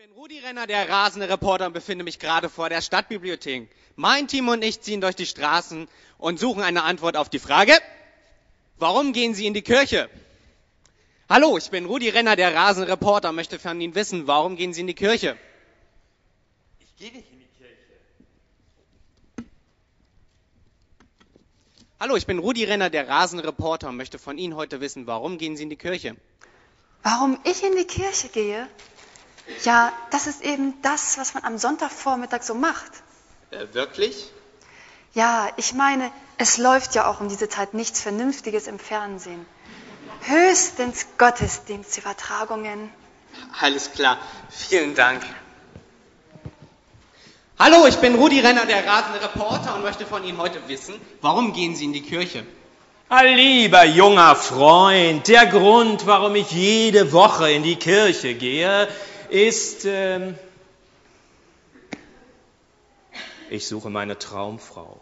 ich bin Rudi Renner, der rasende Reporter und befinde mich gerade vor der Stadtbibliothek. Mein Team und ich ziehen durch die Straßen und suchen eine Antwort auf die Frage, warum gehen Sie in die Kirche? Hallo, ich bin Rudi Renner, der rasende Reporter und möchte von Ihnen wissen, warum gehen Sie in die Kirche? Ich gehe nicht in die Kirche. Hallo, ich bin Rudi Renner, der rasende Reporter und möchte von Ihnen heute wissen, warum gehen Sie in die Kirche? Warum ich in die Kirche gehe? Ja, das ist eben das, was man am Sonntagvormittag so macht. Äh, wirklich? Ja, ich meine, es läuft ja auch um diese Zeit nichts Vernünftiges im Fernsehen. Höchstens Gottesdienstübertragungen. Alles klar, vielen Dank. Hallo, ich bin Rudi Renner, der rasende Reporter und möchte von Ihnen heute wissen, warum gehen Sie in die Kirche? Ah, lieber junger Freund, der Grund, warum ich jede Woche in die Kirche gehe, ist, ähm, ich suche meine Traumfrau.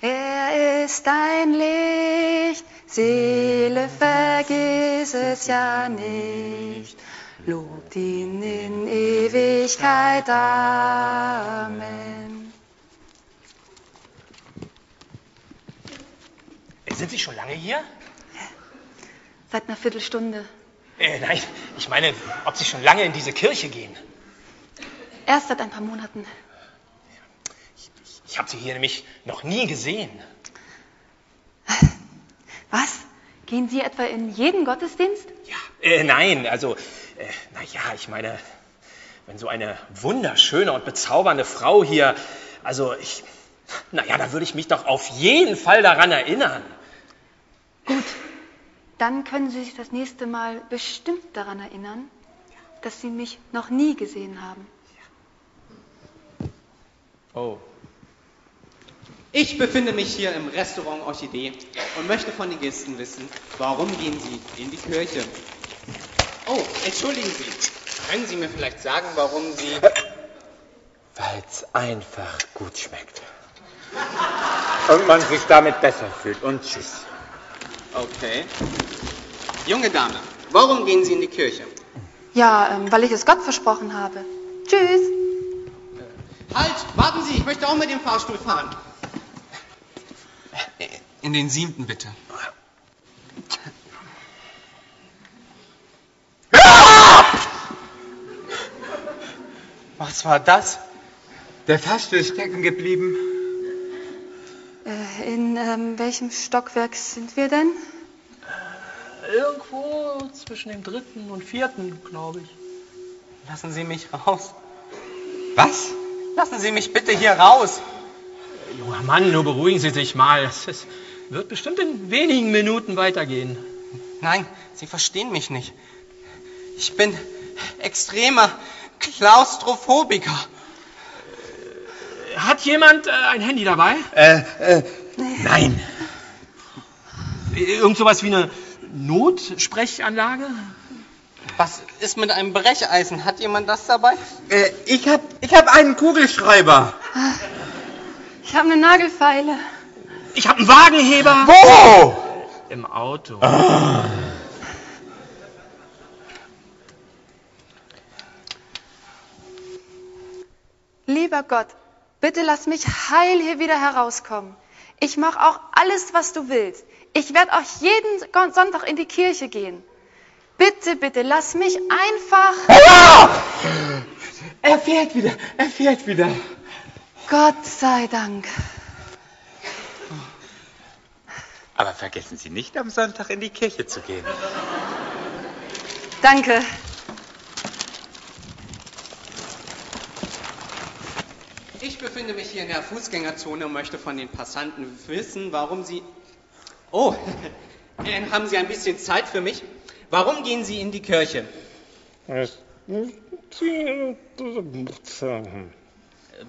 Er ist ein Licht, Seele, vergiss es ja nicht. Lobt ihn in Ewigkeit. Amen. Sind Sie schon lange hier? Seit einer Viertelstunde. Äh, nein, ich meine, ob Sie schon lange in diese Kirche gehen. Erst seit ein paar Monaten. Ich habe Sie hier nämlich noch nie gesehen. Was? Gehen Sie etwa in jeden Gottesdienst? Ja, äh, nein, also, äh, naja, ich meine, wenn so eine wunderschöne und bezaubernde Frau hier, also ich, naja, da würde ich mich doch auf jeden Fall daran erinnern. Gut. Dann können Sie sich das nächste Mal bestimmt daran erinnern, dass Sie mich noch nie gesehen haben. Oh. Ich befinde mich hier im Restaurant Orchidee und möchte von den Gästen wissen, warum gehen Sie in die Kirche? Oh, entschuldigen Sie. Können Sie mir vielleicht sagen, warum Sie... Weil es einfach gut schmeckt. Und man sich damit besser fühlt. Und tschüss. Okay. Junge Dame, warum gehen Sie in die Kirche? Ja, ähm, weil ich es Gott versprochen habe. Tschüss. Halt, warten Sie, ich möchte auch mit dem Fahrstuhl fahren. In den siebten, bitte. Was war das? Der Fahrstuhl ist stecken geblieben. Äh, in ähm, welchem Stockwerk sind wir denn? Irgendwo zwischen dem dritten und vierten, glaube ich. Lassen Sie mich raus. Was? Lassen Sie mich bitte hier raus. Junger Mann, nur beruhigen Sie sich mal. Es wird bestimmt in wenigen Minuten weitergehen. Nein, Sie verstehen mich nicht. Ich bin extremer Klaustrophobiker. Hat jemand äh, ein Handy dabei? Äh, äh, nein. Irgend sowas wie eine Notsprechanlage? Was ist mit einem Brecheisen? Hat jemand das dabei? Äh, ich hab, ich hab einen Kugelschreiber. Ich habe eine Nagelfeile. Ich habe einen Wagenheber. Wo? Im Auto. Lieber Gott, bitte lass mich heil hier wieder herauskommen. Ich mache auch alles, was du willst. Ich werde auch jeden Sonntag in die Kirche gehen. Bitte, bitte, lass mich einfach. Ah! Er fährt wieder, er fährt wieder. Gott sei Dank. Aber vergessen Sie nicht, am Sonntag in die Kirche zu gehen. Danke. Ich befinde mich hier in der Fußgängerzone und möchte von den Passanten wissen, warum sie. Oh, äh, haben Sie ein bisschen Zeit für mich? Warum gehen Sie in die Kirche?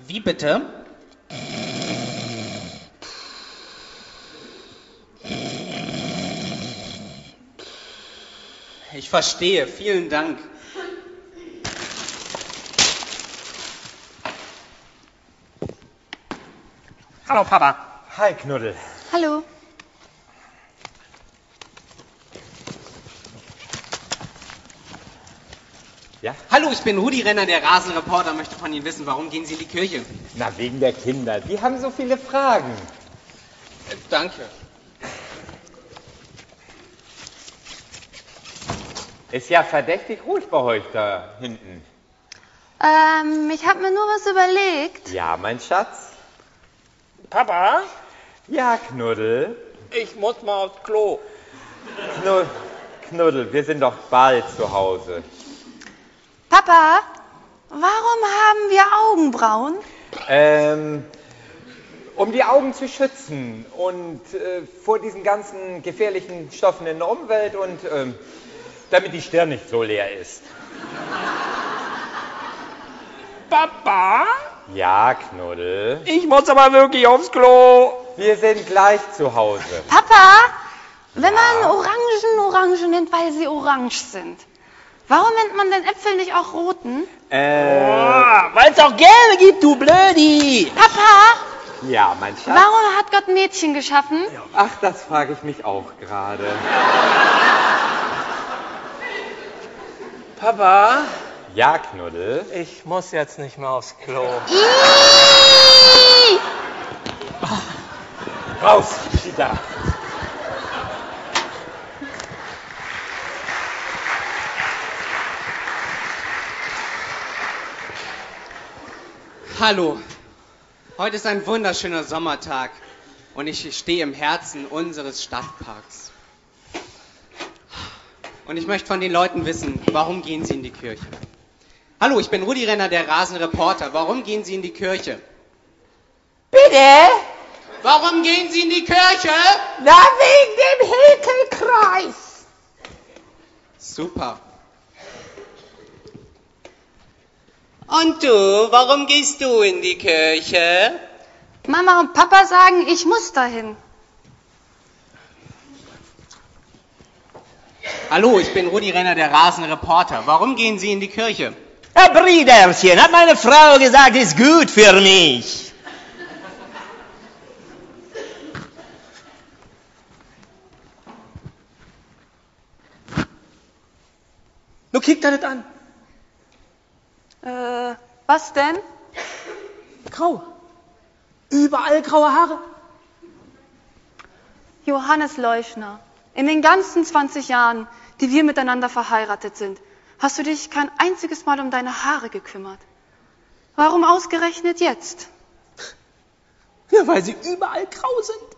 Wie bitte? Ich verstehe, vielen Dank. Hallo, Papa. Hi, Knuddel. Hallo. Ja? Hallo, ich bin Rudi Renner, der Rasenreporter, möchte von Ihnen wissen, warum gehen Sie in die Kirche? Na, wegen der Kinder. Die haben so viele Fragen. Äh, danke. Ist ja verdächtig ruhig bei euch da hinten. Ähm, ich habe mir nur was überlegt. Ja, mein Schatz. Papa, Ja, Knuddel. ich muss mal aufs Klo. Knuddel, Knuddel, wir sind doch bald zu Hause. Papa, warum haben wir Augenbrauen? Ähm, um die Augen zu schützen und äh, vor diesen ganzen gefährlichen Stoffen in der Umwelt und ähm, damit die Stirn nicht so leer ist. Papa, Ja, Knuddel. ich muss aber wirklich aufs Klo. Wir sind gleich zu Hause. Papa, wenn man Orangen Orangen nennt, weil sie orange sind, warum nennt man den Äpfel nicht auch roten? Äh, Weil es auch Gelbe gibt, du Blödi. Papa, ja, mein Schatz. warum hat Gott Mädchen geschaffen? Ach, das frage ich mich auch gerade. Papa, Ja, Knuddel. ich muss jetzt nicht mehr aufs Klo. Raus, Cheetah. Hallo. Heute ist ein wunderschöner Sommertag und ich stehe im Herzen unseres Stadtparks. Und ich möchte von den Leuten wissen, warum gehen sie in die Kirche? Hallo, ich bin Rudi Renner, der Rasenreporter. Warum gehen Sie in die Kirche? Bitte? Warum gehen Sie in die Kirche? Na, wegen dem Häkelkreis. Super. Und du, warum gehst du in die Kirche? Mama und Papa sagen, ich muss dahin. Hallo, ich bin Rudi Renner, der Rasenreporter. Warum gehen Sie in die Kirche? Herr Brüderchen, hat meine Frau gesagt, ist gut für mich. Nun kick dir das an. Äh, was denn? Grau. Überall graue Haare. Johannes Leuschner, in den ganzen 20 Jahren, die wir miteinander verheiratet sind, hast du dich kein einziges Mal um deine Haare gekümmert. Warum ausgerechnet jetzt? Ja, weil sie überall grau sind.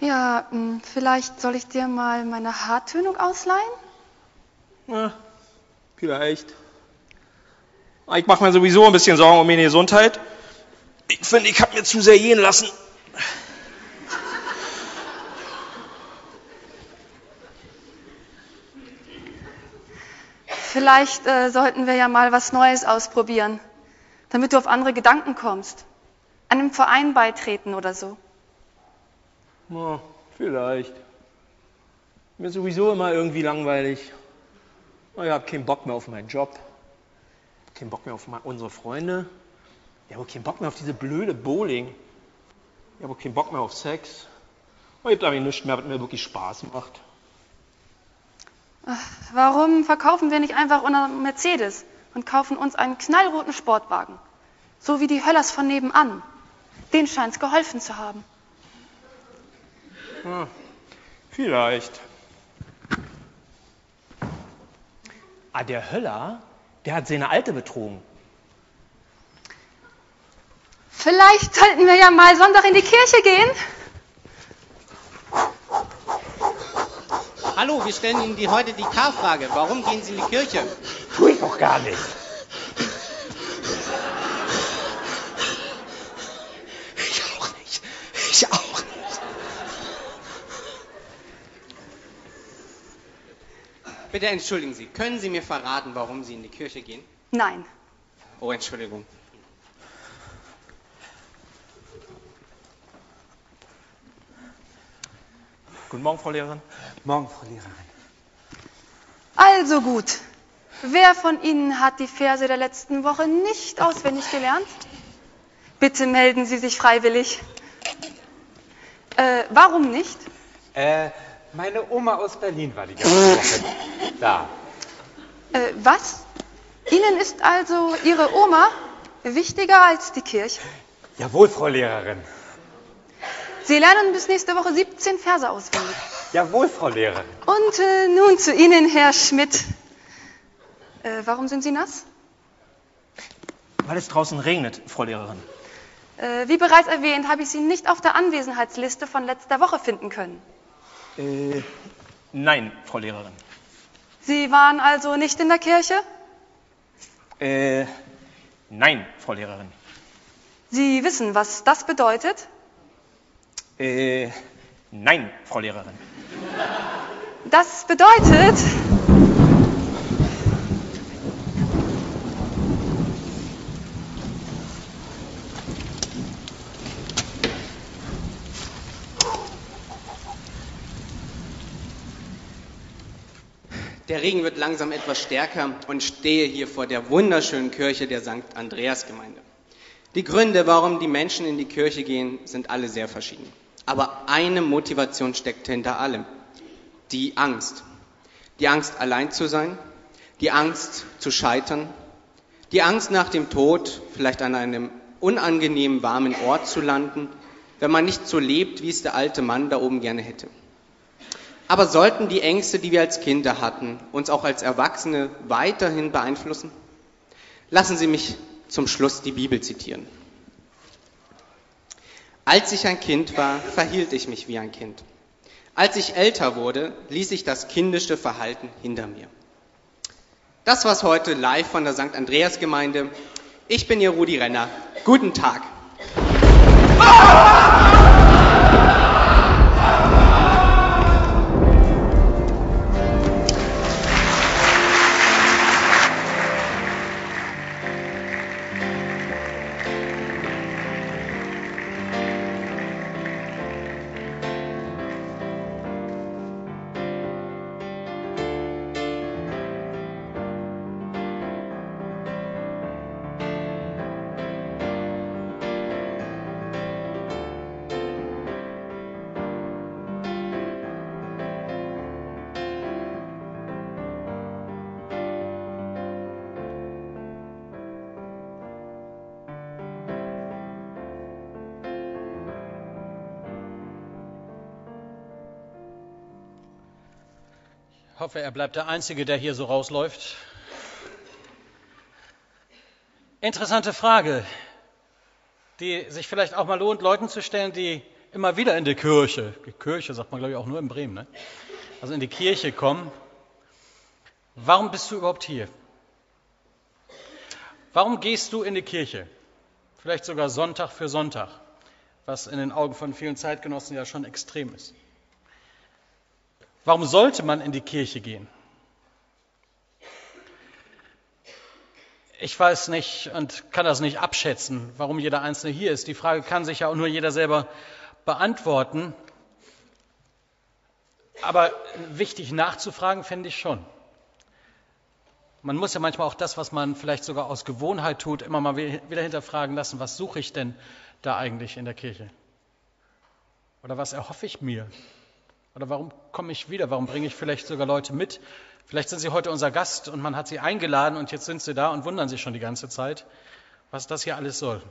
Ja, hm, vielleicht soll ich dir mal meine Haartönung ausleihen? Na, vielleicht. Ich mache mir sowieso ein bisschen Sorgen um meine Gesundheit. Ich finde, ich habe mir zu sehr gehen lassen. Vielleicht äh, sollten wir ja mal was Neues ausprobieren, damit du auf andere Gedanken kommst. Einem Verein beitreten oder so. Na, vielleicht. Mir ist sowieso immer irgendwie langweilig. Ich habe keinen Bock mehr auf meinen Job. Keinen Bock mehr auf unsere Freunde. Ich habe keinen Bock mehr auf diese blöde Bowling. Ich habe keinen Bock mehr auf Sex. Ich habe damit nichts mehr, was mir wirklich Spaß macht. Warum verkaufen wir nicht einfach unser Mercedes und kaufen uns einen knallroten Sportwagen? So wie die Höllers von nebenan. Den scheint's geholfen zu haben. Vielleicht. Ah, der Höller, der hat seine Alte betrogen. Vielleicht sollten wir ja mal Sonntag in die Kirche gehen. Hallo, wir stellen Ihnen die, heute die K-Frage. Warum gehen Sie in die Kirche? Tu ich doch gar nicht. Ich auch nicht. Ich auch nicht. Bitte entschuldigen Sie, können Sie mir verraten, warum Sie in die Kirche gehen? Nein. Oh, Entschuldigung. Guten Morgen, Frau Lehrerin. Morgen, Frau Lehrerin. Also gut. Wer von Ihnen hat die Verse der letzten Woche nicht auswendig gelernt? Bitte melden Sie sich freiwillig. Äh, warum nicht? Äh, Meine Oma aus Berlin war die ganze Woche da. Äh, was? Ihnen ist also Ihre Oma wichtiger als die Kirche? Jawohl, Frau Lehrerin. Sie lernen bis nächste Woche 17 Verse auswendig. Jawohl, Frau Lehrerin. Und äh, nun zu Ihnen, Herr Schmidt. Äh, warum sind Sie nass? Weil es draußen regnet, Frau Lehrerin. Äh, wie bereits erwähnt, habe ich Sie nicht auf der Anwesenheitsliste von letzter Woche finden können. Äh, nein, Frau Lehrerin. Sie waren also nicht in der Kirche? Äh, nein, Frau Lehrerin. Sie wissen, was das bedeutet? Äh, nein, Frau Lehrerin. Das bedeutet, Der Regen wird langsam etwas stärker und stehe hier vor der wunderschönen Kirche der St. Andreas Gemeinde. Die Gründe, warum die Menschen in die Kirche gehen, sind alle sehr verschieden. Aber eine Motivation steckt hinter allem. Die Angst. Die Angst, allein zu sein. Die Angst, zu scheitern. Die Angst nach dem Tod, vielleicht an einem unangenehmen, warmen Ort zu landen, wenn man nicht so lebt, wie es der alte Mann da oben gerne hätte. Aber sollten die Ängste, die wir als Kinder hatten, uns auch als Erwachsene weiterhin beeinflussen? Lassen Sie mich zum Schluss die Bibel zitieren. Als ich ein Kind war, verhielt ich mich wie ein Kind. Als ich älter wurde, ließ ich das kindische Verhalten hinter mir. Das war's heute live von der St. Andreas Gemeinde. Ich bin Ihr Rudi Renner. Guten Tag. Ich hoffe, er bleibt der Einzige, der hier so rausläuft. Interessante Frage, die sich vielleicht auch mal lohnt, Leuten zu stellen, die immer wieder in die Kirche, die Kirche sagt man glaube ich auch nur in Bremen, ne? also in die Kirche kommen. Warum bist du überhaupt hier? Warum gehst du in die Kirche? Vielleicht sogar Sonntag für Sonntag, was in den Augen von vielen Zeitgenossen ja schon extrem ist. Warum sollte man in die Kirche gehen? Ich weiß nicht und kann das nicht abschätzen, warum jeder Einzelne hier ist. Die Frage kann sich ja auch nur jeder selber beantworten. Aber wichtig nachzufragen finde ich schon. Man muss ja manchmal auch das, was man vielleicht sogar aus Gewohnheit tut, immer mal wieder hinterfragen lassen, was suche ich denn da eigentlich in der Kirche? Oder was erhoffe ich mir? Oder warum komme ich wieder? Warum bringe ich vielleicht sogar Leute mit? Vielleicht sind sie heute unser Gast und man hat sie eingeladen und jetzt sind sie da und wundern sich schon die ganze Zeit, was das hier alles soll.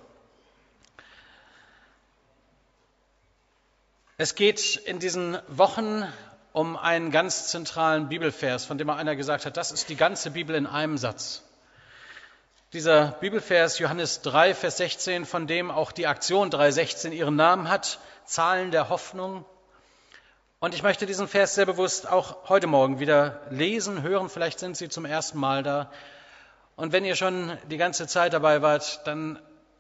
Es geht in diesen Wochen um einen ganz zentralen Bibelvers, von dem mal einer gesagt hat, das ist die ganze Bibel in einem Satz. Dieser Bibelvers Johannes 3, Vers 16, von dem auch die Aktion 3.16 ihren Namen hat, Zahlen der Hoffnung, und ich möchte diesen Vers sehr bewusst auch heute Morgen wieder lesen, hören. Vielleicht sind Sie zum ersten Mal da. Und wenn ihr schon die ganze Zeit dabei wart, dann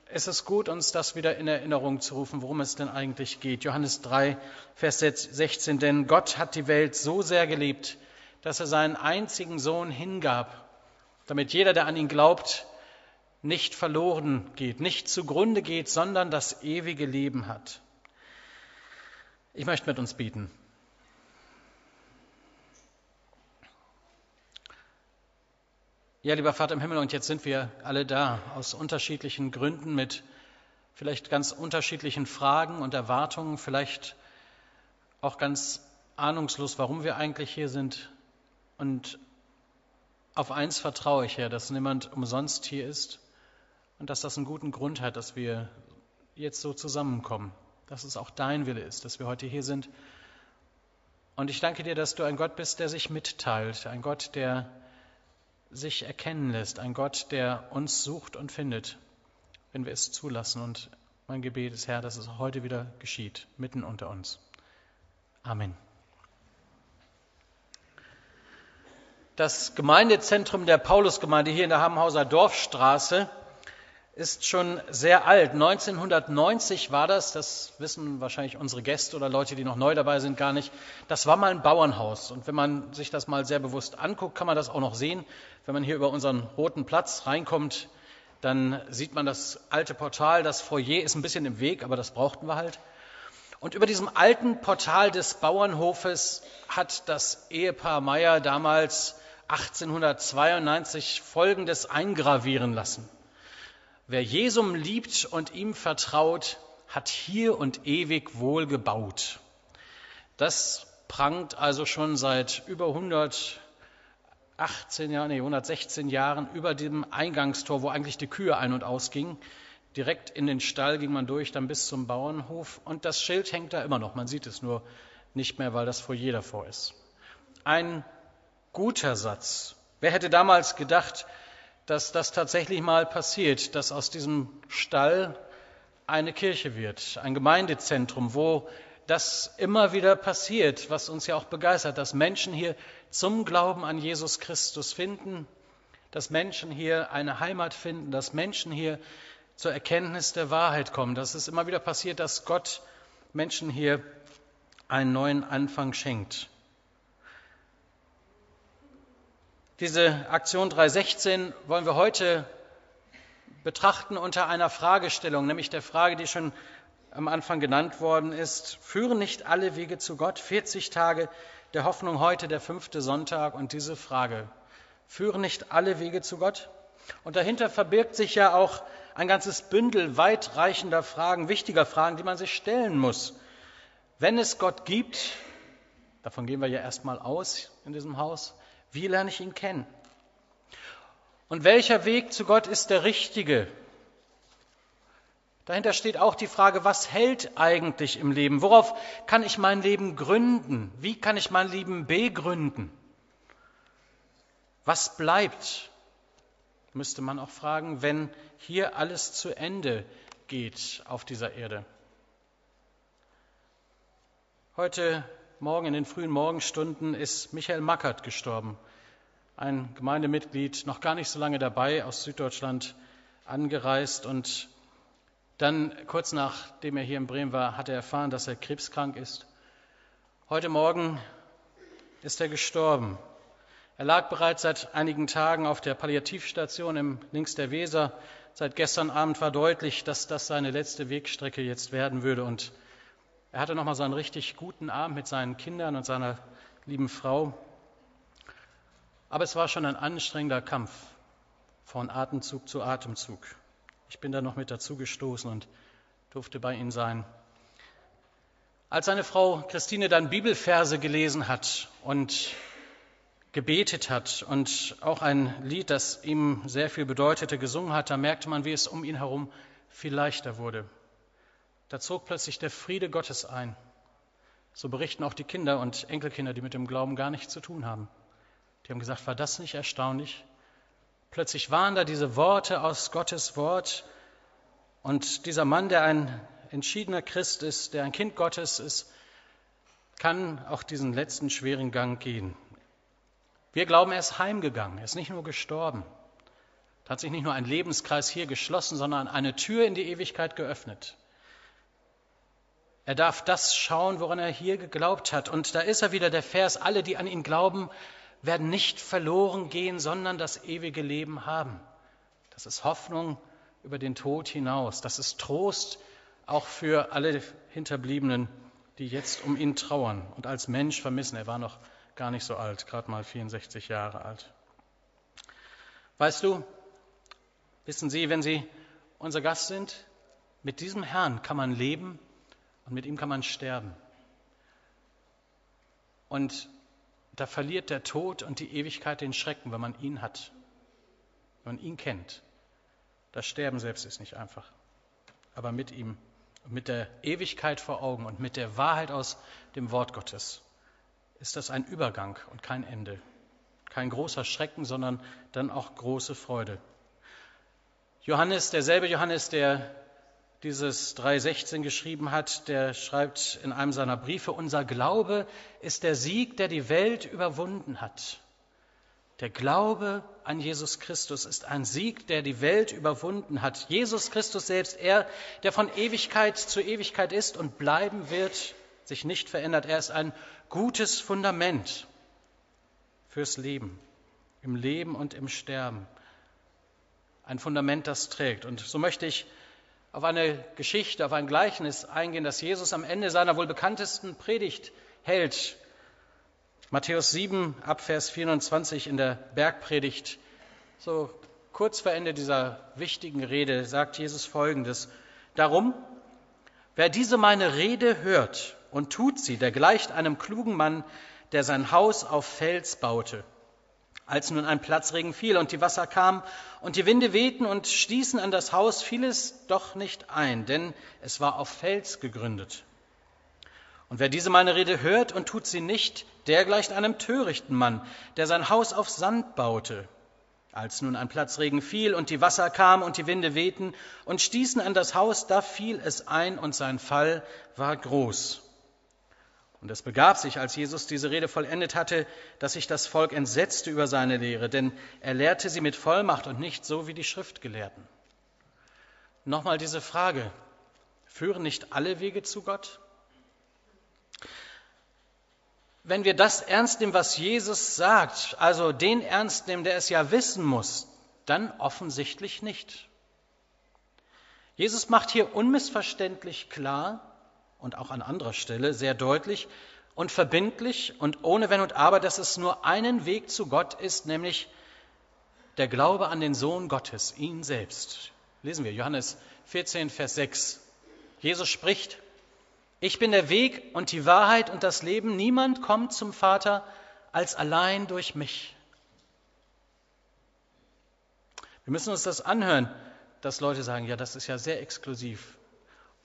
ist es gut, uns das wieder in Erinnerung zu rufen, worum es denn eigentlich geht. Johannes 3, Vers 16. Denn Gott hat die Welt so sehr geliebt, dass er seinen einzigen Sohn hingab, damit jeder, der an ihn glaubt, nicht verloren geht, nicht zugrunde geht, sondern das ewige Leben hat. Ich möchte mit uns bieten. Ja, lieber Vater im Himmel, und jetzt sind wir alle da, aus unterschiedlichen Gründen, mit vielleicht ganz unterschiedlichen Fragen und Erwartungen, vielleicht auch ganz ahnungslos, warum wir eigentlich hier sind. Und auf eins vertraue ich, Herr, dass niemand umsonst hier ist und dass das einen guten Grund hat, dass wir jetzt so zusammenkommen, dass es auch dein Wille ist, dass wir heute hier sind. Und ich danke dir, dass du ein Gott bist, der sich mitteilt, ein Gott, der sich erkennen lässt, ein Gott, der uns sucht und findet, wenn wir es zulassen. Und mein Gebet ist, Herr, dass es heute wieder geschieht, mitten unter uns. Amen. Das Gemeindezentrum der Paulusgemeinde hier in der Hammenhauser Dorfstraße ist schon sehr alt. 1990 war das, das wissen wahrscheinlich unsere Gäste oder Leute, die noch neu dabei sind, gar nicht. Das war mal ein Bauernhaus. Und wenn man sich das mal sehr bewusst anguckt, kann man das auch noch sehen. Wenn man hier über unseren roten Platz reinkommt, dann sieht man das alte Portal. Das Foyer ist ein bisschen im Weg, aber das brauchten wir halt. Und über diesem alten Portal des Bauernhofes hat das Ehepaar Meyer damals 1892 Folgendes eingravieren lassen. Wer Jesum liebt und ihm vertraut, hat hier und ewig wohl gebaut. Das prangt also schon seit über 118 Jahren, nee, 116 Jahren über dem Eingangstor, wo eigentlich die Kühe ein- und ausgingen. Direkt in den Stall ging man durch, dann bis zum Bauernhof. Und das Schild hängt da immer noch. Man sieht es nur nicht mehr, weil das Foyer davor ist. Ein guter Satz. Wer hätte damals gedacht, dass das tatsächlich mal passiert, dass aus diesem Stall eine Kirche wird, ein Gemeindezentrum, wo das immer wieder passiert, was uns ja auch begeistert, dass Menschen hier zum Glauben an Jesus Christus finden, dass Menschen hier eine Heimat finden, dass Menschen hier zur Erkenntnis der Wahrheit kommen, dass es immer wieder passiert, dass Gott Menschen hier einen neuen Anfang schenkt. Diese Aktion 316 wollen wir heute betrachten unter einer Fragestellung, nämlich der Frage, die schon am Anfang genannt worden ist. Führen nicht alle Wege zu Gott? 40 Tage der Hoffnung heute, der fünfte Sonntag und diese Frage. Führen nicht alle Wege zu Gott? Und dahinter verbirgt sich ja auch ein ganzes Bündel weitreichender Fragen, wichtiger Fragen, die man sich stellen muss. Wenn es Gott gibt, davon gehen wir ja erstmal aus in diesem Haus, wie lerne ich ihn kennen? Und welcher Weg zu Gott ist der richtige? Dahinter steht auch die Frage, was hält eigentlich im Leben? Worauf kann ich mein Leben gründen? Wie kann ich mein Leben begründen? Was bleibt? Müsste man auch fragen, wenn hier alles zu Ende geht auf dieser Erde. Heute Morgen in den frühen Morgenstunden ist Michael Mackert gestorben, ein Gemeindemitglied, noch gar nicht so lange dabei, aus Süddeutschland angereist und dann kurz nachdem er hier in Bremen war, hat er erfahren, dass er krebskrank ist. Heute Morgen ist er gestorben. Er lag bereits seit einigen Tagen auf der Palliativstation im links der Weser. Seit gestern Abend war deutlich, dass das seine letzte Wegstrecke jetzt werden würde und er hatte nochmal so einen richtig guten Abend mit seinen Kindern und seiner lieben Frau. Aber es war schon ein anstrengender Kampf von Atemzug zu Atemzug. Ich bin da noch mit dazu gestoßen und durfte bei ihm sein. Als seine Frau Christine dann Bibelverse gelesen hat und gebetet hat und auch ein Lied, das ihm sehr viel bedeutete, gesungen hat, da merkte man, wie es um ihn herum viel leichter wurde. Da zog plötzlich der Friede Gottes ein. So berichten auch die Kinder und Enkelkinder, die mit dem Glauben gar nichts zu tun haben. Die haben gesagt, war das nicht erstaunlich? Plötzlich waren da diese Worte aus Gottes Wort und dieser Mann, der ein entschiedener Christ ist, der ein Kind Gottes ist, kann auch diesen letzten schweren Gang gehen. Wir glauben, er ist heimgegangen, er ist nicht nur gestorben. Da hat sich nicht nur ein Lebenskreis hier geschlossen, sondern eine Tür in die Ewigkeit geöffnet. Er darf das schauen, woran er hier geglaubt hat. Und da ist er wieder der Vers, alle, die an ihn glauben, werden nicht verloren gehen, sondern das ewige Leben haben. Das ist Hoffnung über den Tod hinaus. Das ist Trost auch für alle Hinterbliebenen, die jetzt um ihn trauern und als Mensch vermissen. Er war noch gar nicht so alt, gerade mal 64 Jahre alt. Weißt du, wissen Sie, wenn Sie unser Gast sind, mit diesem Herrn kann man leben und mit ihm kann man sterben. Und da verliert der Tod und die Ewigkeit den Schrecken, wenn man ihn hat, wenn man ihn kennt. Das Sterben selbst ist nicht einfach. Aber mit ihm, mit der Ewigkeit vor Augen und mit der Wahrheit aus dem Wort Gottes ist das ein Übergang und kein Ende. Kein großer Schrecken, sondern dann auch große Freude. Johannes, derselbe Johannes, der dieses 3.16 geschrieben hat, der schreibt in einem seiner Briefe, unser Glaube ist der Sieg, der die Welt überwunden hat. Der Glaube an Jesus Christus ist ein Sieg, der die Welt überwunden hat. Jesus Christus selbst, er, der von Ewigkeit zu Ewigkeit ist und bleiben wird, sich nicht verändert. Er ist ein gutes Fundament fürs Leben, im Leben und im Sterben. Ein Fundament, das trägt. Und so möchte ich auf eine Geschichte, auf ein Gleichnis eingehen, das Jesus am Ende seiner wohl bekanntesten Predigt hält. Matthäus 7 ab Vers 24 in der Bergpredigt. So kurz vor Ende dieser wichtigen Rede sagt Jesus Folgendes. Darum, wer diese meine Rede hört und tut sie, der gleicht einem klugen Mann, der sein Haus auf Fels baute. Als nun ein Platzregen fiel und die Wasser kamen und die Winde wehten und stießen an das Haus, fiel es doch nicht ein, denn es war auf Fels gegründet. Und wer diese meine Rede hört und tut sie nicht, der gleicht einem törichten Mann, der sein Haus auf Sand baute. Als nun ein Platzregen fiel und die Wasser kamen und die Winde wehten und stießen an das Haus, da fiel es ein und sein Fall war groß. Und es begab sich, als Jesus diese Rede vollendet hatte, dass sich das Volk entsetzte über seine Lehre, denn er lehrte sie mit Vollmacht und nicht so wie die Schriftgelehrten. Nochmal diese Frage, führen nicht alle Wege zu Gott? Wenn wir das ernst nehmen, was Jesus sagt, also den ernst nehmen, der es ja wissen muss, dann offensichtlich nicht. Jesus macht hier unmissverständlich klar, und auch an anderer Stelle sehr deutlich und verbindlich und ohne Wenn und Aber, dass es nur einen Weg zu Gott ist, nämlich der Glaube an den Sohn Gottes, ihn selbst. Lesen wir Johannes 14, Vers 6. Jesus spricht, ich bin der Weg und die Wahrheit und das Leben. Niemand kommt zum Vater als allein durch mich. Wir müssen uns das anhören, dass Leute sagen, ja, das ist ja sehr exklusiv.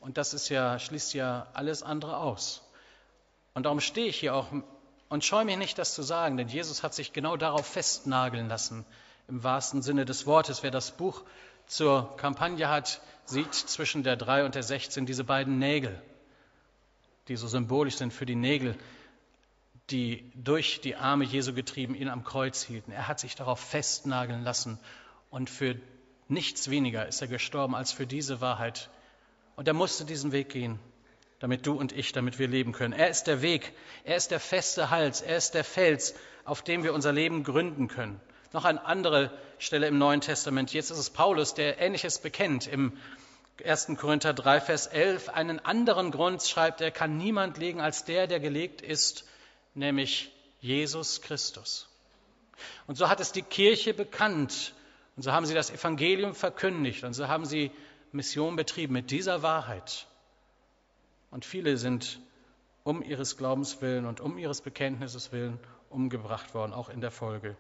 Und das ist ja, schließt ja alles andere aus. Und darum stehe ich hier auch und scheue mich nicht, das zu sagen, denn Jesus hat sich genau darauf festnageln lassen, im wahrsten Sinne des Wortes. Wer das Buch zur Kampagne hat, sieht zwischen der 3 und der 16 diese beiden Nägel, die so symbolisch sind für die Nägel, die durch die Arme Jesu getrieben ihn am Kreuz hielten. Er hat sich darauf festnageln lassen und für nichts weniger ist er gestorben als für diese Wahrheit, und er musste diesen Weg gehen, damit du und ich, damit wir leben können. Er ist der Weg, er ist der feste Hals, er ist der Fels, auf dem wir unser Leben gründen können. Noch eine andere Stelle im Neuen Testament. Jetzt ist es Paulus, der Ähnliches bekennt. Im 1. Korinther 3, Vers 11. Einen anderen Grund schreibt er, kann niemand legen als der, der gelegt ist, nämlich Jesus Christus. Und so hat es die Kirche bekannt. Und so haben sie das Evangelium verkündigt. Und so haben sie Mission betrieben mit dieser Wahrheit. Und viele sind um ihres Glaubens willen und um ihres Bekenntnisses willen umgebracht worden, auch in der Folge.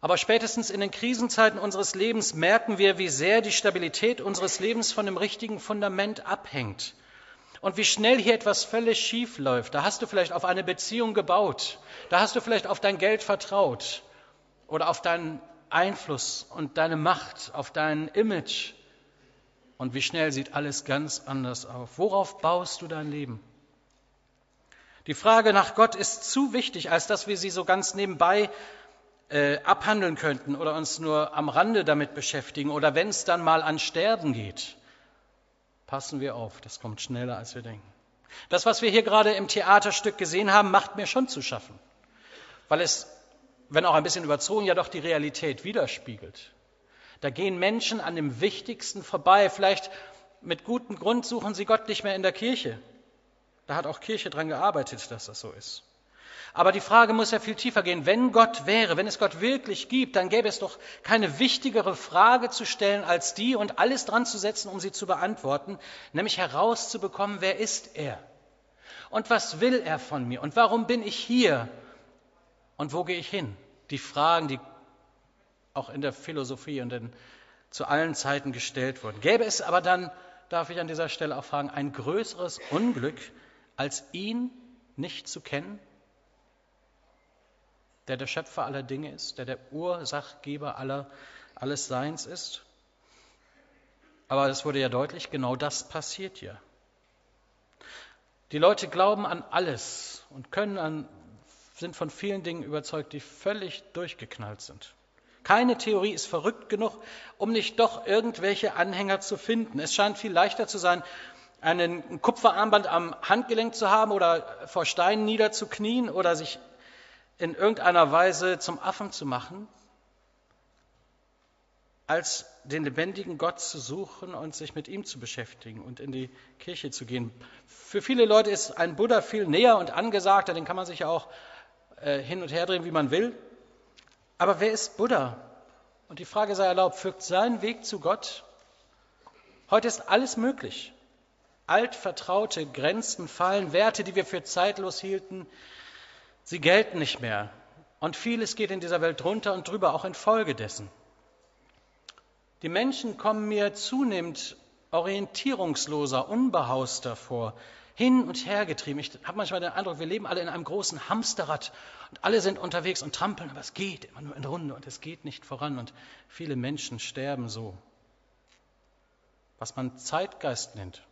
Aber spätestens in den Krisenzeiten unseres Lebens merken wir, wie sehr die Stabilität unseres Lebens von dem richtigen Fundament abhängt. Und wie schnell hier etwas völlig schief läuft. Da hast du vielleicht auf eine Beziehung gebaut. Da hast du vielleicht auf dein Geld vertraut. Oder auf deinen Einfluss und deine Macht, auf dein Image. Und wie schnell sieht alles ganz anders auf. Worauf baust du dein Leben? Die Frage nach Gott ist zu wichtig, als dass wir sie so ganz nebenbei äh, abhandeln könnten oder uns nur am Rande damit beschäftigen oder wenn es dann mal an Sterben geht. Passen wir auf, das kommt schneller, als wir denken. Das, was wir hier gerade im Theaterstück gesehen haben, macht mir schon zu schaffen, weil es, wenn auch ein bisschen überzogen, ja doch die Realität widerspiegelt. Da gehen Menschen an dem Wichtigsten vorbei. Vielleicht mit gutem Grund suchen sie Gott nicht mehr in der Kirche. Da hat auch Kirche dran gearbeitet, dass das so ist. Aber die Frage muss ja viel tiefer gehen. Wenn Gott wäre, wenn es Gott wirklich gibt, dann gäbe es doch keine wichtigere Frage zu stellen als die und alles dran zu setzen, um sie zu beantworten, nämlich herauszubekommen, wer ist er? Und was will er von mir? Und warum bin ich hier? Und wo gehe ich hin? Die Fragen, die auch in der Philosophie und in, zu allen Zeiten gestellt wurden. Gäbe es aber dann, darf ich an dieser Stelle auch fragen, ein größeres Unglück, als ihn nicht zu kennen? Der der Schöpfer aller Dinge ist, der der Ursachgeber aller, alles Seins ist? Aber es wurde ja deutlich, genau das passiert hier. Die Leute glauben an alles und können an, sind von vielen Dingen überzeugt, die völlig durchgeknallt sind. Keine Theorie ist verrückt genug, um nicht doch irgendwelche Anhänger zu finden. Es scheint viel leichter zu sein, einen Kupferarmband am Handgelenk zu haben oder vor Steinen niederzuknien oder sich in irgendeiner Weise zum Affen zu machen, als den lebendigen Gott zu suchen und sich mit ihm zu beschäftigen und in die Kirche zu gehen. Für viele Leute ist ein Buddha viel näher und angesagter, den kann man sich ja auch äh, hin und her drehen, wie man will. Aber wer ist Buddha? Und die Frage sei erlaubt, führt sein Weg zu Gott? Heute ist alles möglich. Altvertraute Grenzen fallen, Werte, die wir für zeitlos hielten, sie gelten nicht mehr. Und vieles geht in dieser Welt drunter und drüber, auch infolge dessen. Die Menschen kommen mir zunehmend orientierungsloser, unbehauster vor, hin und her getrieben. Ich habe manchmal den Eindruck, wir leben alle in einem großen Hamsterrad und alle sind unterwegs und trampeln, aber es geht immer nur in Runde und es geht nicht voran und viele Menschen sterben so. Was man Zeitgeist nennt,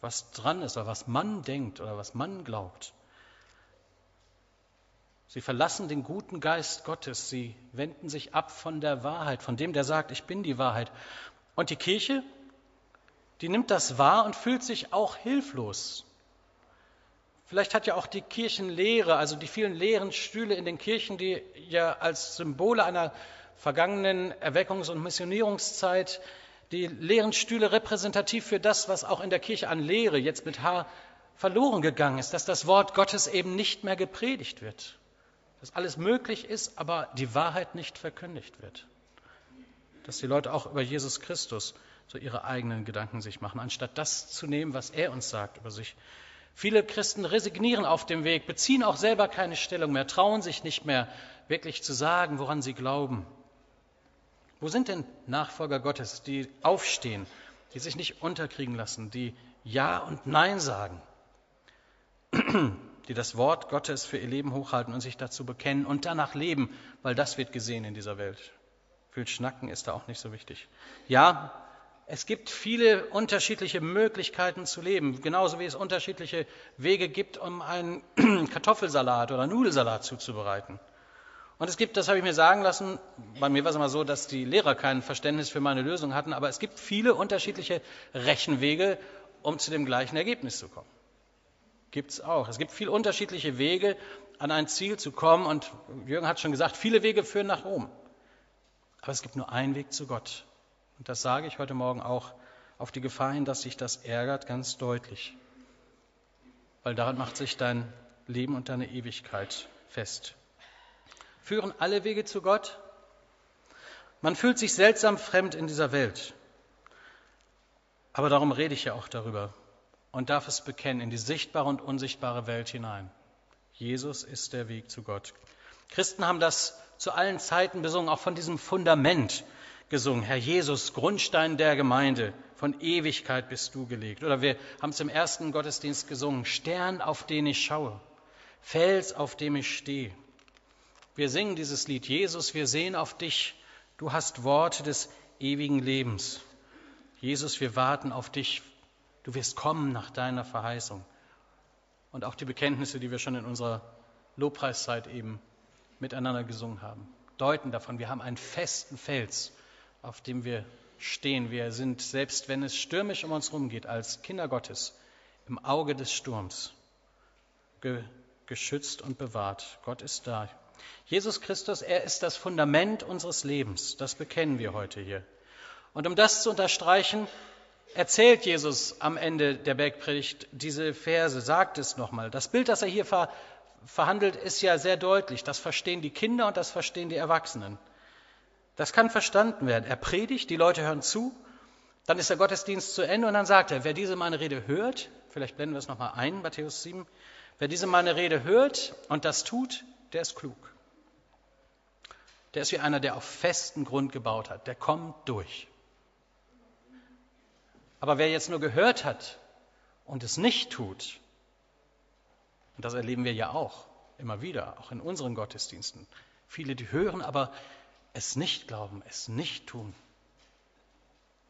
was dran ist oder was man denkt oder was man glaubt. Sie verlassen den guten Geist Gottes, sie wenden sich ab von der Wahrheit, von dem, der sagt, ich bin die Wahrheit. Und die Kirche, die nimmt das wahr und fühlt sich auch hilflos. Vielleicht hat ja auch die Kirchenlehre, also die vielen leeren Stühle in den Kirchen, die ja als Symbole einer vergangenen Erweckungs- und Missionierungszeit, die leeren Stühle repräsentativ für das, was auch in der Kirche an Lehre jetzt mit H verloren gegangen ist, dass das Wort Gottes eben nicht mehr gepredigt wird dass alles möglich ist, aber die Wahrheit nicht verkündigt wird. Dass die Leute auch über Jesus Christus so ihre eigenen Gedanken sich machen, anstatt das zu nehmen, was er uns sagt über sich. Viele Christen resignieren auf dem Weg, beziehen auch selber keine Stellung mehr, trauen sich nicht mehr wirklich zu sagen, woran sie glauben. Wo sind denn Nachfolger Gottes, die aufstehen, die sich nicht unterkriegen lassen, die Ja und Nein sagen? die das Wort Gottes für ihr Leben hochhalten und sich dazu bekennen und danach leben, weil das wird gesehen in dieser Welt. Viel Schnacken ist da auch nicht so wichtig. Ja, es gibt viele unterschiedliche Möglichkeiten zu leben, genauso wie es unterschiedliche Wege gibt, um einen Kartoffelsalat oder Nudelsalat zuzubereiten. Und es gibt, das habe ich mir sagen lassen, bei mir war es immer so, dass die Lehrer kein Verständnis für meine Lösung hatten, aber es gibt viele unterschiedliche Rechenwege, um zu dem gleichen Ergebnis zu kommen. Gibt es auch. Es gibt viele unterschiedliche Wege, an ein Ziel zu kommen. Und Jürgen hat schon gesagt, viele Wege führen nach Rom. Aber es gibt nur einen Weg zu Gott. Und das sage ich heute Morgen auch auf die Gefahr hin, dass sich das ärgert, ganz deutlich. Weil daran macht sich dein Leben und deine Ewigkeit fest. Führen alle Wege zu Gott? Man fühlt sich seltsam fremd in dieser Welt. Aber darum rede ich ja auch darüber und darf es bekennen in die sichtbare und unsichtbare Welt hinein. Jesus ist der Weg zu Gott. Christen haben das zu allen Zeiten besungen, auch von diesem Fundament gesungen. Herr Jesus, Grundstein der Gemeinde, von Ewigkeit bist du gelegt. Oder wir haben es im ersten Gottesdienst gesungen, Stern, auf den ich schaue, Fels, auf dem ich stehe. Wir singen dieses Lied, Jesus, wir sehen auf dich, du hast Worte des ewigen Lebens. Jesus, wir warten auf dich, Du wirst kommen nach deiner Verheißung. Und auch die Bekenntnisse, die wir schon in unserer Lobpreiszeit eben miteinander gesungen haben, deuten davon, wir haben einen festen Fels, auf dem wir stehen. Wir sind, selbst wenn es stürmisch um uns herum geht, als Kinder Gottes im Auge des Sturms ge geschützt und bewahrt. Gott ist da. Jesus Christus, er ist das Fundament unseres Lebens. Das bekennen wir heute hier. Und um das zu unterstreichen, erzählt Jesus am Ende der Bergpredigt diese Verse, sagt es nochmal. Das Bild, das er hier ver verhandelt, ist ja sehr deutlich. Das verstehen die Kinder und das verstehen die Erwachsenen. Das kann verstanden werden. Er predigt, die Leute hören zu, Dann ist der Gottesdienst zu Ende und dann sagt er, wer diese meine Rede hört, vielleicht blenden wir es nochmal ein, Matthäus 7, wer diese meine Rede hört und das tut, der ist klug. Der ist wie einer, der auf festen Grund gebaut hat, der kommt durch. Aber wer jetzt nur gehört hat und es nicht tut, und das erleben wir ja auch immer wieder, auch in unseren Gottesdiensten, viele, die hören, aber es nicht glauben, es nicht tun,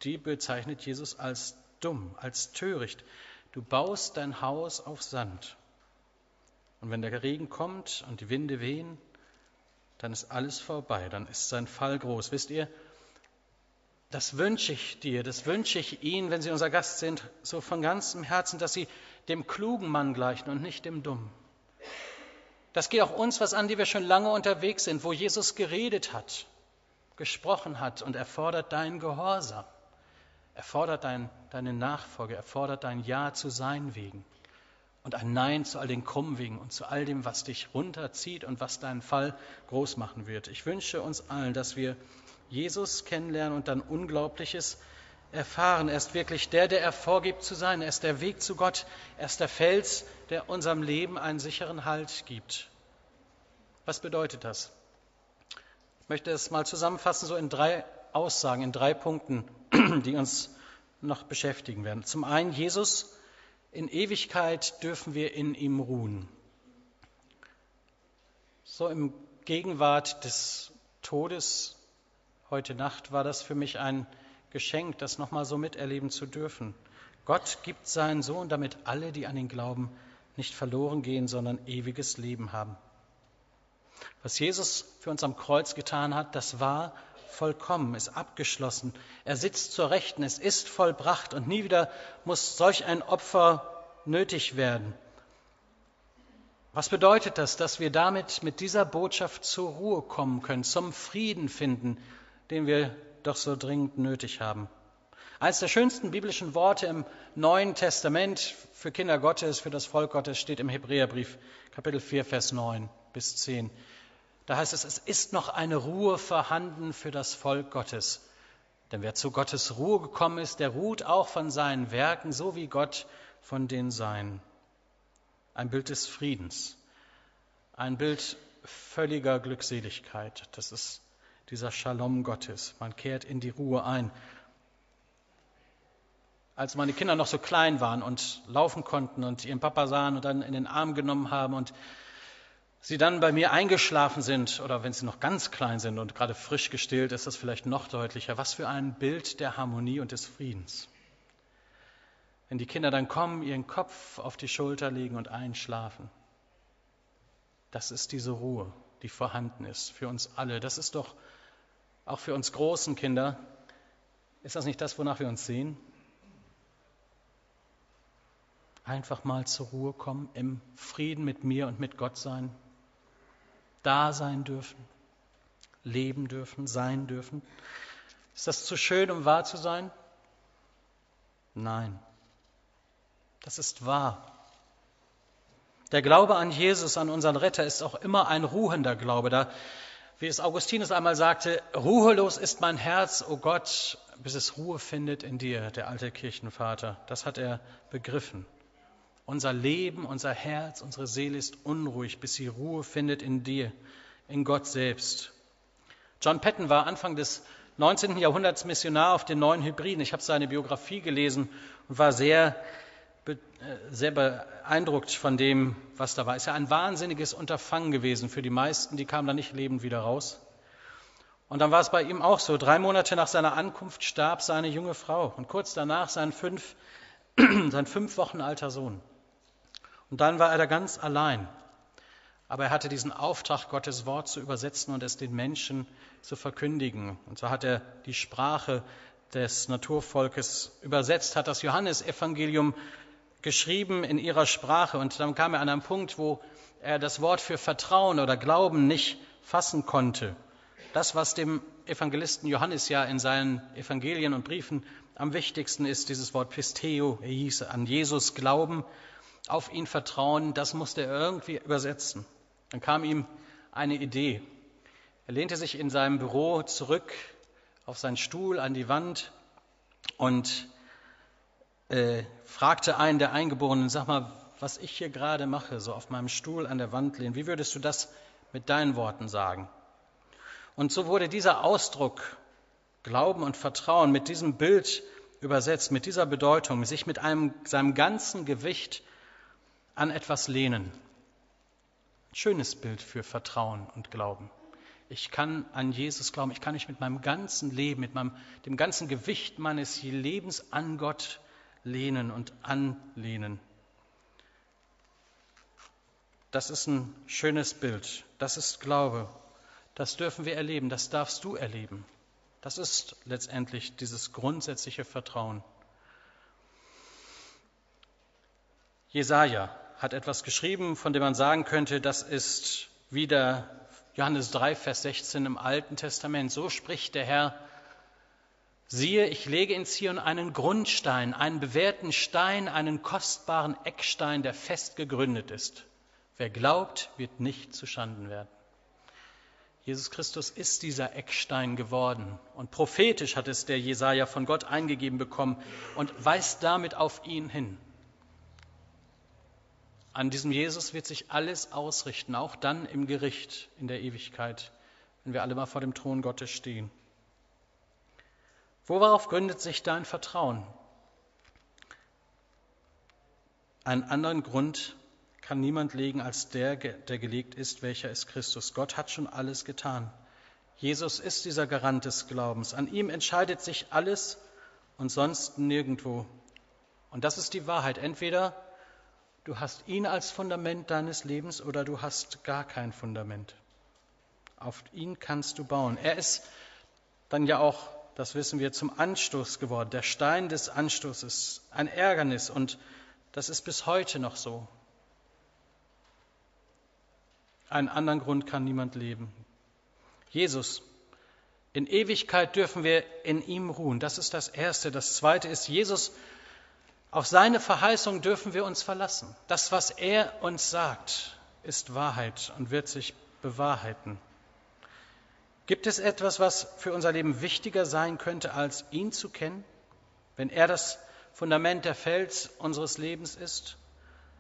die bezeichnet Jesus als dumm, als töricht. Du baust dein Haus auf Sand. Und wenn der Regen kommt und die Winde wehen, dann ist alles vorbei, dann ist sein Fall groß. Wisst ihr, das wünsche ich dir, das wünsche ich Ihnen, wenn Sie unser Gast sind, so von ganzem Herzen, dass Sie dem klugen Mann gleichen und nicht dem dummen. Das geht auch uns was an, die wir schon lange unterwegs sind, wo Jesus geredet hat, gesprochen hat und er fordert deinen Gehorsam. Er fordert dein, deine Nachfolge, er fordert dein Ja zu sein wegen und ein Nein zu all den krummen Wegen und zu all dem, was dich runterzieht und was deinen Fall groß machen wird. Ich wünsche uns allen, dass wir Jesus kennenlernen und dann Unglaubliches erfahren. Er ist wirklich der, der er vorgibt zu sein. Er ist der Weg zu Gott. Er ist der Fels, der unserem Leben einen sicheren Halt gibt. Was bedeutet das? Ich möchte es mal zusammenfassen, so in drei Aussagen, in drei Punkten, die uns noch beschäftigen werden. Zum einen, Jesus, in Ewigkeit dürfen wir in ihm ruhen. So im Gegenwart des Todes heute Nacht war das für mich ein Geschenk, das nochmal so miterleben zu dürfen. Gott gibt seinen Sohn, damit alle, die an ihn glauben, nicht verloren gehen, sondern ewiges Leben haben. Was Jesus für uns am Kreuz getan hat, das war vollkommen, ist abgeschlossen. Er sitzt zur Rechten, es ist vollbracht und nie wieder muss solch ein Opfer nötig werden. Was bedeutet das, dass wir damit mit dieser Botschaft zur Ruhe kommen können, zum Frieden finden, den wir doch so dringend nötig haben? Eines der schönsten biblischen Worte im Neuen Testament für Kinder Gottes, für das Volk Gottes steht im Hebräerbrief, Kapitel 4, Vers 9 bis 10. Da heißt es, es ist noch eine Ruhe vorhanden für das Volk Gottes. Denn wer zu Gottes Ruhe gekommen ist, der ruht auch von seinen Werken, so wie Gott von den Seinen. Ein Bild des Friedens, ein Bild völliger Glückseligkeit. Das ist dieser Shalom Gottes. Man kehrt in die Ruhe ein. Als meine Kinder noch so klein waren und laufen konnten und ihren Papa sahen und dann in den Arm genommen haben und sie dann bei mir eingeschlafen sind oder wenn sie noch ganz klein sind und gerade frisch gestillt, ist das vielleicht noch deutlicher. Was für ein Bild der Harmonie und des Friedens. Wenn die Kinder dann kommen, ihren Kopf auf die Schulter legen und einschlafen. Das ist diese Ruhe, die vorhanden ist für uns alle. Das ist doch auch für uns großen Kinder. Ist das nicht das, wonach wir uns sehen? Einfach mal zur Ruhe kommen, im Frieden mit mir und mit Gott sein, da sein dürfen, leben dürfen, sein dürfen. Ist das zu schön, um wahr zu sein? Nein, das ist wahr. Der Glaube an Jesus, an unseren Retter, ist auch immer ein ruhender Glaube. Da, wie es Augustinus einmal sagte, ruhelos ist mein Herz, o oh Gott, bis es Ruhe findet in dir, der alte Kirchenvater. Das hat er begriffen. Unser Leben, unser Herz, unsere Seele ist unruhig, bis sie Ruhe findet in dir, in Gott selbst. John Patton war Anfang des 19. Jahrhunderts Missionar auf den neuen Hybriden. Ich habe seine Biografie gelesen und war sehr, sehr beeindruckt von dem, was da war. Es ist ja ein wahnsinniges Unterfangen gewesen für die meisten, die kamen da nicht lebend wieder raus. Und dann war es bei ihm auch so. Drei Monate nach seiner Ankunft starb seine junge Frau und kurz danach sein fünf, sein fünf Wochen alter Sohn. Und dann war er da ganz allein. Aber er hatte diesen Auftrag, Gottes Wort zu übersetzen und es den Menschen zu verkündigen. Und so hat er die Sprache des Naturvolkes übersetzt, hat das Johannesevangelium geschrieben in ihrer Sprache. Und dann kam er an einen Punkt, wo er das Wort für Vertrauen oder Glauben nicht fassen konnte. Das, was dem Evangelisten Johannes ja in seinen Evangelien und Briefen am wichtigsten ist, dieses Wort Pisteo, er hieß an Jesus glauben, auf ihn vertrauen, das musste er irgendwie übersetzen. Dann kam ihm eine Idee. Er lehnte sich in seinem Büro zurück auf seinen Stuhl an die Wand und äh, fragte einen der Eingeborenen, sag mal, was ich hier gerade mache, so auf meinem Stuhl an der Wand lehnen, wie würdest du das mit deinen Worten sagen? Und so wurde dieser Ausdruck Glauben und Vertrauen mit diesem Bild übersetzt, mit dieser Bedeutung, sich mit einem, seinem ganzen Gewicht an etwas lehnen. Schönes Bild für Vertrauen und Glauben. Ich kann an Jesus glauben, ich kann mich mit meinem ganzen Leben, mit meinem, dem ganzen Gewicht meines Lebens an Gott lehnen und anlehnen. Das ist ein schönes Bild. Das ist Glaube. Das dürfen wir erleben. Das darfst du erleben. Das ist letztendlich dieses grundsätzliche Vertrauen. Jesaja hat etwas geschrieben, von dem man sagen könnte, das ist wieder Johannes 3, Vers 16 im Alten Testament. So spricht der Herr, siehe, ich lege in Zion einen Grundstein, einen bewährten Stein, einen kostbaren Eckstein, der fest gegründet ist. Wer glaubt, wird nicht zuschanden werden. Jesus Christus ist dieser Eckstein geworden und prophetisch hat es der Jesaja von Gott eingegeben bekommen und weist damit auf ihn hin. An diesem Jesus wird sich alles ausrichten, auch dann im Gericht in der Ewigkeit, wenn wir alle mal vor dem Thron Gottes stehen. Worauf gründet sich dein Vertrauen? Einen anderen Grund kann niemand legen als der, der gelegt ist, welcher ist Christus. Gott hat schon alles getan. Jesus ist dieser Garant des Glaubens. An ihm entscheidet sich alles und sonst nirgendwo. Und das ist die Wahrheit. Entweder Du hast ihn als Fundament deines Lebens oder du hast gar kein Fundament. Auf ihn kannst du bauen. Er ist dann ja auch, das wissen wir, zum Anstoß geworden, der Stein des Anstoßes, ein Ärgernis und das ist bis heute noch so. Einen anderen Grund kann niemand leben. Jesus. In Ewigkeit dürfen wir in ihm ruhen. Das ist das Erste. Das Zweite ist, Jesus auf seine Verheißung dürfen wir uns verlassen. Das, was er uns sagt, ist Wahrheit und wird sich bewahrheiten. Gibt es etwas, was für unser Leben wichtiger sein könnte, als ihn zu kennen? Wenn er das Fundament, der Fels unseres Lebens ist,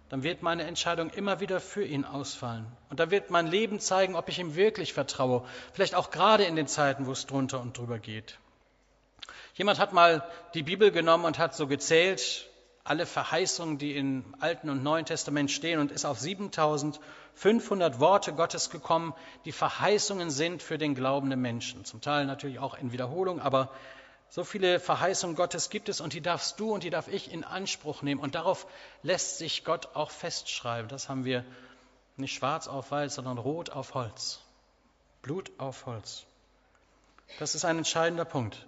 dann wird meine Entscheidung immer wieder für ihn ausfallen. Und dann wird mein Leben zeigen, ob ich ihm wirklich vertraue. Vielleicht auch gerade in den Zeiten, wo es drunter und drüber geht. Jemand hat mal die Bibel genommen und hat so gezählt, alle Verheißungen, die im Alten und Neuen Testament stehen und ist auf 7500 Worte Gottes gekommen, die Verheißungen sind für den glaubenden Menschen. Zum Teil natürlich auch in Wiederholung, aber so viele Verheißungen Gottes gibt es und die darfst du und die darf ich in Anspruch nehmen. Und darauf lässt sich Gott auch festschreiben. Das haben wir nicht schwarz auf weiß, sondern rot auf Holz. Blut auf Holz. Das ist ein entscheidender Punkt.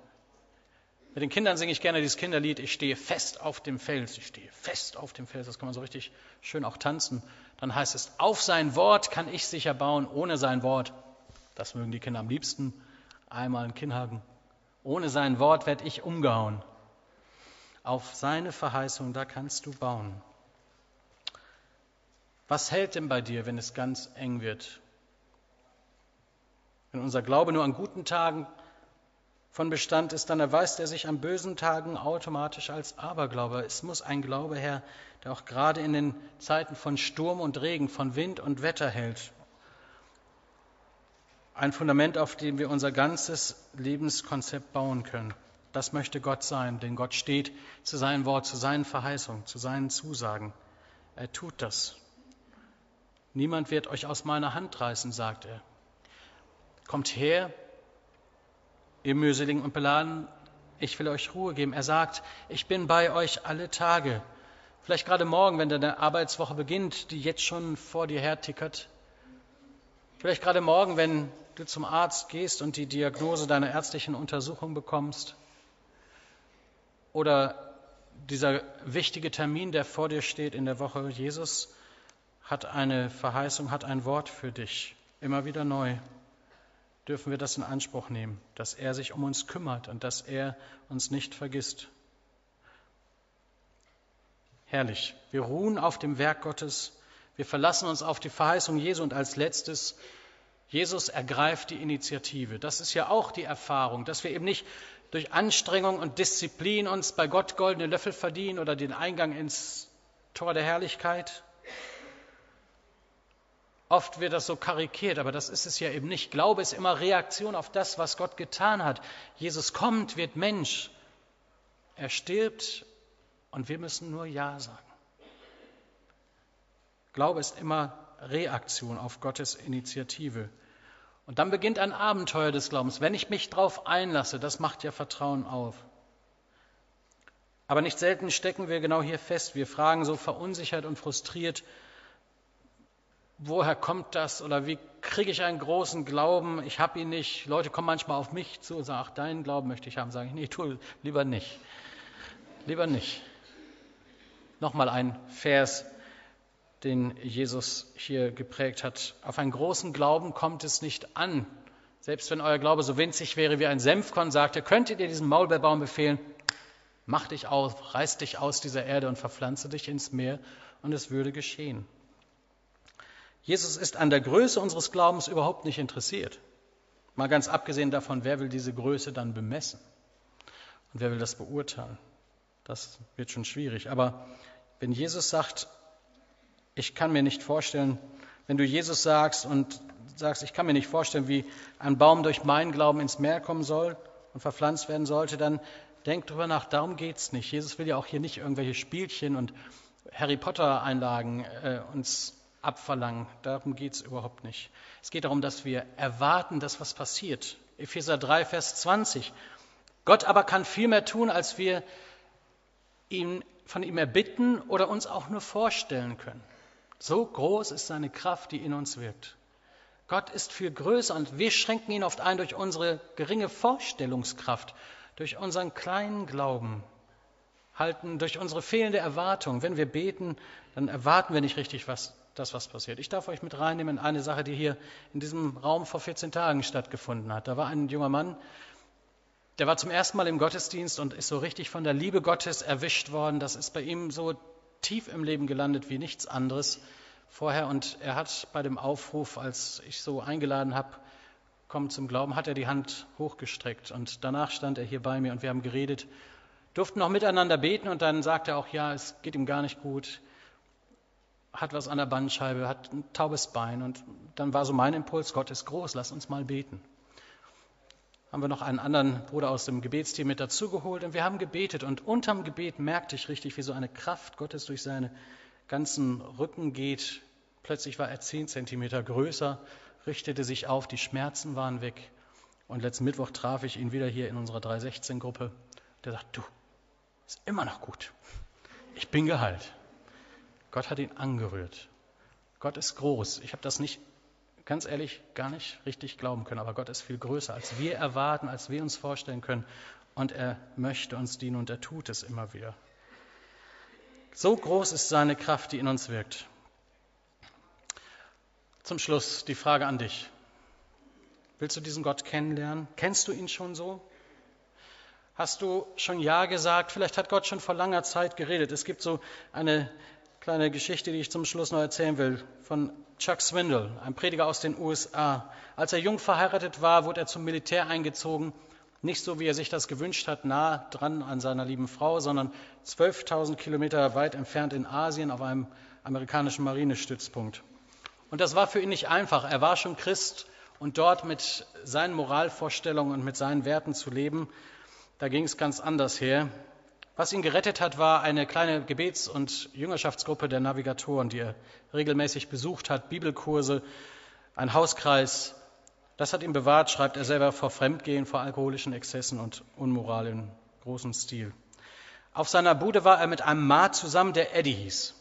Mit den Kindern singe ich gerne dieses Kinderlied, ich stehe fest auf dem Fels, ich stehe fest auf dem Fels, das kann man so richtig schön auch tanzen. Dann heißt es, auf sein Wort kann ich sicher bauen, ohne sein Wort, das mögen die Kinder am liebsten, einmal in Kinnhagen, ohne sein Wort werde ich umgehauen. Auf seine Verheißung, da kannst du bauen. Was hält denn bei dir, wenn es ganz eng wird? Wenn unser Glaube nur an guten Tagen von Bestand ist, dann erweist er sich an bösen Tagen automatisch als Aberglaube. Es muss ein Glaube her, der auch gerade in den Zeiten von Sturm und Regen, von Wind und Wetter hält. Ein Fundament, auf dem wir unser ganzes Lebenskonzept bauen können. Das möchte Gott sein, denn Gott steht zu seinem Wort, zu seinen Verheißungen, zu seinen Zusagen. Er tut das. Niemand wird euch aus meiner Hand reißen, sagt er. Kommt her, ihr mühseligen und beladen, ich will euch Ruhe geben. Er sagt, ich bin bei euch alle Tage. Vielleicht gerade morgen, wenn deine Arbeitswoche beginnt, die jetzt schon vor dir hertickert. Vielleicht gerade morgen, wenn du zum Arzt gehst und die Diagnose deiner ärztlichen Untersuchung bekommst. Oder dieser wichtige Termin, der vor dir steht in der Woche. Jesus hat eine Verheißung, hat ein Wort für dich, immer wieder neu dürfen wir das in Anspruch nehmen, dass er sich um uns kümmert und dass er uns nicht vergisst. Herrlich. Wir ruhen auf dem Werk Gottes. Wir verlassen uns auf die Verheißung Jesu und als letztes, Jesus ergreift die Initiative. Das ist ja auch die Erfahrung, dass wir eben nicht durch Anstrengung und Disziplin uns bei Gott goldene Löffel verdienen oder den Eingang ins Tor der Herrlichkeit. Oft wird das so karikiert, aber das ist es ja eben nicht. Glaube ist immer Reaktion auf das, was Gott getan hat. Jesus kommt, wird Mensch. Er stirbt und wir müssen nur Ja sagen. Glaube ist immer Reaktion auf Gottes Initiative. Und dann beginnt ein Abenteuer des Glaubens. Wenn ich mich darauf einlasse, das macht ja Vertrauen auf. Aber nicht selten stecken wir genau hier fest. Wir fragen so verunsichert und frustriert, woher kommt das oder wie kriege ich einen großen Glauben? Ich habe ihn nicht. Leute kommen manchmal auf mich zu und sagen, ach, deinen Glauben möchte ich haben. Sage ich, nee, tu lieber nicht. Lieber nicht. Nochmal ein Vers, den Jesus hier geprägt hat. Auf einen großen Glauben kommt es nicht an. Selbst wenn euer Glaube so winzig wäre wie ein Senfkorn, sagt er, könntet ihr diesem Maulbeerbaum befehlen, mach dich auf, reiß dich aus dieser Erde und verpflanze dich ins Meer und es würde geschehen. Jesus ist an der Größe unseres Glaubens überhaupt nicht interessiert. Mal ganz abgesehen davon, wer will diese Größe dann bemessen? Und wer will das beurteilen? Das wird schon schwierig. Aber wenn Jesus sagt, ich kann mir nicht vorstellen, wenn du Jesus sagst und sagst, ich kann mir nicht vorstellen, wie ein Baum durch meinen Glauben ins Meer kommen soll und verpflanzt werden sollte, dann denk drüber nach, darum geht es nicht. Jesus will ja auch hier nicht irgendwelche Spielchen und Harry Potter-Einlagen äh, uns abverlangen. Darum geht es überhaupt nicht. Es geht darum, dass wir erwarten, dass was passiert. Epheser 3, Vers 20. Gott aber kann viel mehr tun, als wir ihn, von ihm erbitten oder uns auch nur vorstellen können. So groß ist seine Kraft, die in uns wirkt. Gott ist viel größer und wir schränken ihn oft ein durch unsere geringe Vorstellungskraft, durch unseren kleinen Glauben, halten durch unsere fehlende Erwartung. Wenn wir beten, dann erwarten wir nicht richtig, was das, was passiert. Ich darf euch mit reinnehmen in eine Sache, die hier in diesem Raum vor 14 Tagen stattgefunden hat. Da war ein junger Mann, der war zum ersten Mal im Gottesdienst und ist so richtig von der Liebe Gottes erwischt worden. Das ist bei ihm so tief im Leben gelandet wie nichts anderes vorher. Und er hat bei dem Aufruf, als ich so eingeladen habe, komm zum Glauben, hat er die Hand hochgestreckt. Und danach stand er hier bei mir und wir haben geredet, durften noch miteinander beten und dann sagte er auch, ja, es geht ihm gar nicht gut hat was an der Bandscheibe, hat ein taubes Bein. Und dann war so mein Impuls, Gott ist groß, lass uns mal beten. Haben wir noch einen anderen Bruder aus dem Gebetsteam mit dazugeholt und wir haben gebetet. Und unterm Gebet merkte ich richtig, wie so eine Kraft Gottes durch seine ganzen Rücken geht. Plötzlich war er zehn Zentimeter größer, richtete sich auf, die Schmerzen waren weg. Und letzten Mittwoch traf ich ihn wieder hier in unserer 316-Gruppe. Der sagt, du, ist immer noch gut. Ich bin geheilt. Gott hat ihn angerührt. Gott ist groß. Ich habe das nicht, ganz ehrlich, gar nicht richtig glauben können, aber Gott ist viel größer, als wir erwarten, als wir uns vorstellen können. Und er möchte uns dienen und er tut es immer wieder. So groß ist seine Kraft, die in uns wirkt. Zum Schluss die Frage an dich. Willst du diesen Gott kennenlernen? Kennst du ihn schon so? Hast du schon Ja gesagt? Vielleicht hat Gott schon vor langer Zeit geredet. Es gibt so eine kleine Geschichte, die ich zum Schluss noch erzählen will, von Chuck Swindle, einem Prediger aus den USA. Als er jung verheiratet war, wurde er zum Militär eingezogen. Nicht so, wie er sich das gewünscht hat, nah dran an seiner lieben Frau, sondern 12.000 Kilometer weit entfernt in Asien auf einem amerikanischen Marinestützpunkt. Und das war für ihn nicht einfach. Er war schon Christ und dort mit seinen Moralvorstellungen und mit seinen Werten zu leben, da ging es ganz anders her. Was ihn gerettet hat, war eine kleine Gebets- und Jüngerschaftsgruppe der Navigatoren, die er regelmäßig besucht hat, Bibelkurse, ein Hauskreis. Das hat ihn bewahrt, schreibt er selber, vor Fremdgehen, vor alkoholischen Exzessen und Unmoral in großem Stil. Auf seiner Bude war er mit einem Maat zusammen, der Eddie hieß.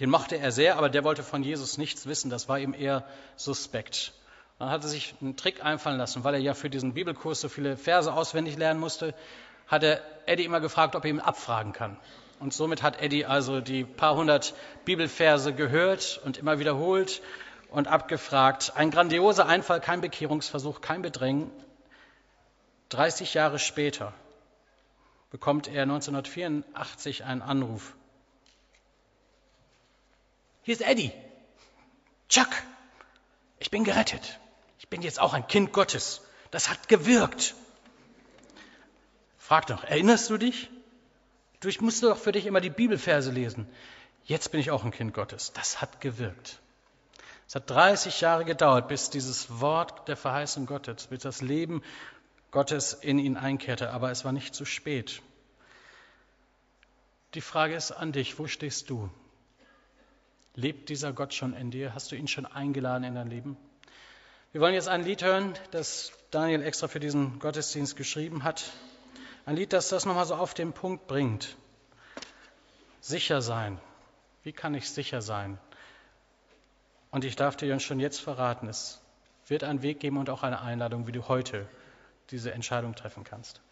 Den mochte er sehr, aber der wollte von Jesus nichts wissen. Das war ihm eher suspekt. Dann hat er sich einen Trick einfallen lassen, weil er ja für diesen Bibelkurs so viele Verse auswendig lernen musste, hatte Eddie immer gefragt, ob er ihm abfragen kann. Und somit hat Eddie also die paar hundert Bibelverse gehört und immer wiederholt und abgefragt. Ein grandioser Einfall, kein Bekehrungsversuch, kein Bedrängen. 30 Jahre später bekommt er 1984 einen Anruf. Hier ist Eddie. Chuck, ich bin gerettet. Ich bin jetzt auch ein Kind Gottes. Das hat gewirkt. Frag doch, erinnerst du dich? Du musst doch für dich immer die Bibelverse lesen. Jetzt bin ich auch ein Kind Gottes. Das hat gewirkt. Es hat 30 Jahre gedauert, bis dieses Wort der Verheißung Gottes, bis das Leben Gottes in ihn einkehrte, aber es war nicht zu spät. Die Frage ist an dich, wo stehst du? Lebt dieser Gott schon in dir? Hast du ihn schon eingeladen in dein Leben? Wir wollen jetzt ein Lied hören, das Daniel extra für diesen Gottesdienst geschrieben hat. Ein Lied, das das nochmal so auf den Punkt bringt. Sicher sein. Wie kann ich sicher sein? Und ich darf dir schon jetzt verraten, es wird einen Weg geben und auch eine Einladung, wie du heute diese Entscheidung treffen kannst.